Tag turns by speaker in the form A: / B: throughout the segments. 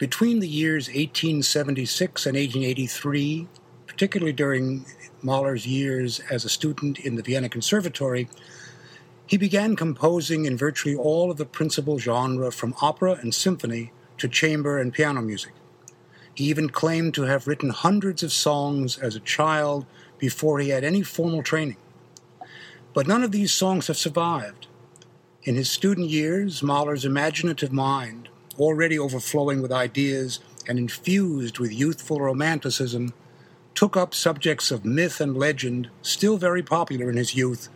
A: Between the years 1876 and 1883, particularly during Mahler's years as a student in the Vienna Conservatory, he began composing in virtually all of the principal genre from opera and symphony to chamber and piano music. He even claimed to have written hundreds of songs as a child before he had any formal training. But none of these songs have survived. In his student years, Mahler's imaginative mind, already overflowing with ideas and infused with youthful romanticism, took up subjects of myth and legend, still very popular in his youth,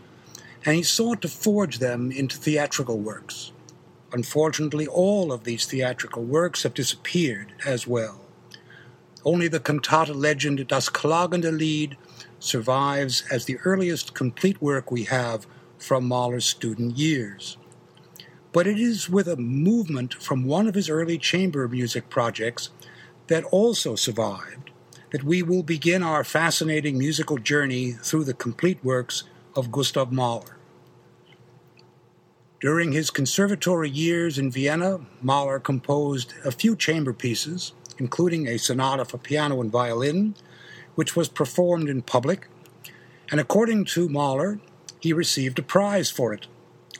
A: and he sought to forge them into theatrical works. Unfortunately, all of these theatrical works have disappeared as well. Only the cantata legend Das Klagende Lied survives as the earliest complete work we have from Mahler's student years. But it is with a movement from one of his early chamber music projects that also survived that we will begin our fascinating musical journey through the complete works of Gustav Mahler. During his conservatory years in Vienna, Mahler composed a few chamber pieces, including a sonata for piano and violin, which was performed in public, and according to Mahler, he received a prize for it,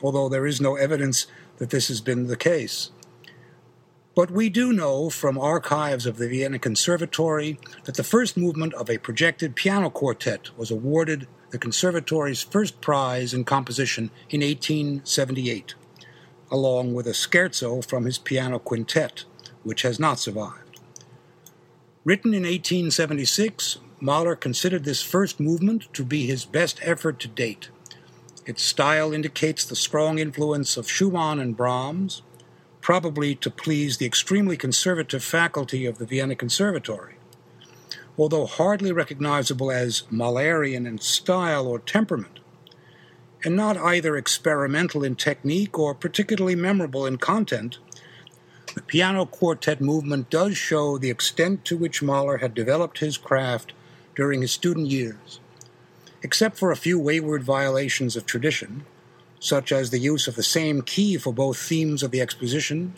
A: although there is no evidence that this has been the case. But we do know from archives of the Vienna Conservatory that the first movement of a projected piano quartet was awarded the Conservatory's first prize in composition in 1878, along with a scherzo from his piano quintet, which has not survived. Written in 1876, Mahler considered this first movement to be his best effort to date. Its style indicates the strong influence of Schumann and Brahms, probably to please the extremely conservative faculty of the Vienna Conservatory. Although hardly recognizable as Mahlerian in style or temperament, and not either experimental in technique or particularly memorable in content, the piano quartet movement does show the extent to which Mahler had developed his craft during his student years. Except for a few wayward violations of tradition, such as the use of the same key for both themes of the exposition,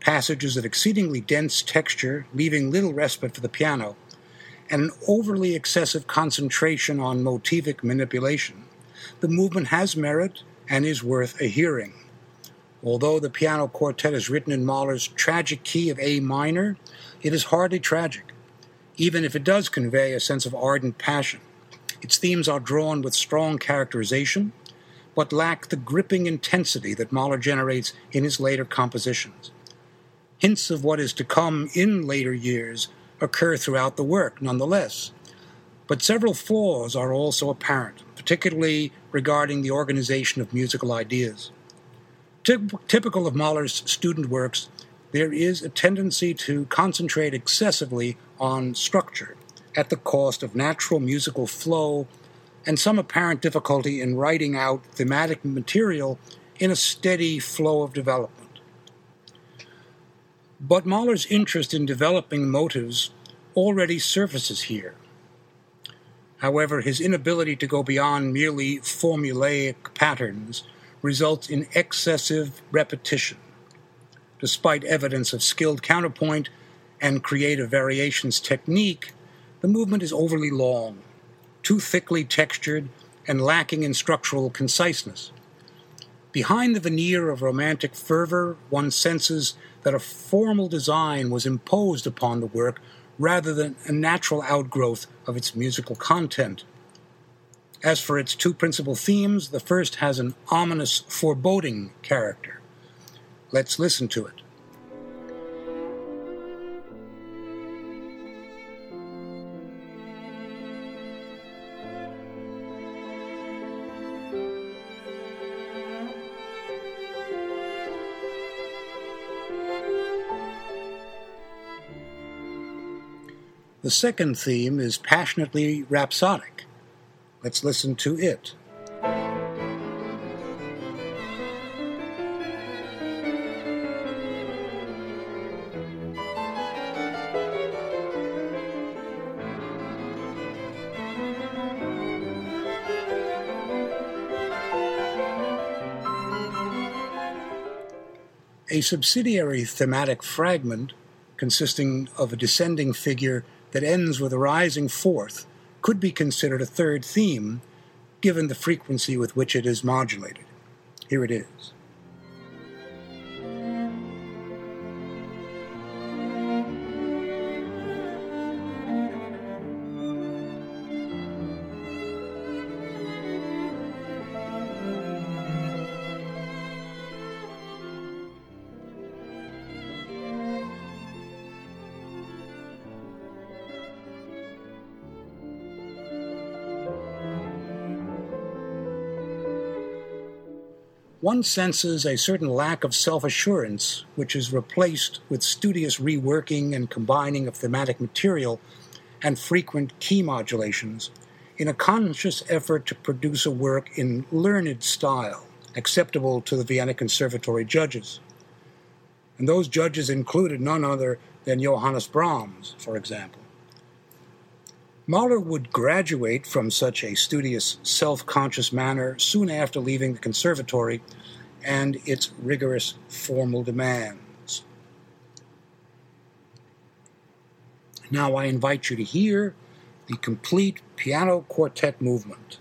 A: passages of exceedingly dense texture leaving little respite for the piano, and an overly excessive concentration on motivic manipulation, the movement has merit and is worth a hearing. Although the piano quartet is written in Mahler's tragic key of A minor, it is hardly tragic, even if it does convey a sense of ardent passion. Its themes are drawn with strong characterization, but lack the gripping intensity that Mahler generates in his later compositions. Hints of what is to come in later years occur throughout the work, nonetheless, but several flaws are also apparent, particularly regarding the organization of musical ideas. Typical of Mahler's student works, there is a tendency to concentrate excessively on structure at the cost of natural musical flow and some apparent difficulty in writing out thematic material in a steady flow of development. But Mahler's interest in developing motives already surfaces here. However, his inability to go beyond merely formulaic patterns results in excessive repetition. Despite evidence of skilled counterpoint and creative variations technique, the movement is overly long, too thickly textured, and lacking in structural conciseness. Behind the veneer of romantic fervor, one senses that a formal design was imposed upon the work rather than a natural outgrowth of its musical content. As for its two principal themes, the first has an ominous, foreboding character. Let's listen to it. The second theme is passionately rhapsodic. Let's listen to it. A subsidiary thematic fragment consisting of a descending figure that ends with a rising fourth, could be considered a third theme, given the frequency with which it is modulated. Here it is. One senses a certain lack of self assurance, which is replaced with studious reworking and combining of thematic material and frequent key modulations in a conscious effort to produce a work in learned style, acceptable to the Vienna Conservatory judges. And those judges included none other than Johannes Brahms, for example. Mahler would graduate from such a studious, self conscious manner soon after leaving the conservatory and its rigorous formal demands. Now I invite you to hear the complete piano quartet movement.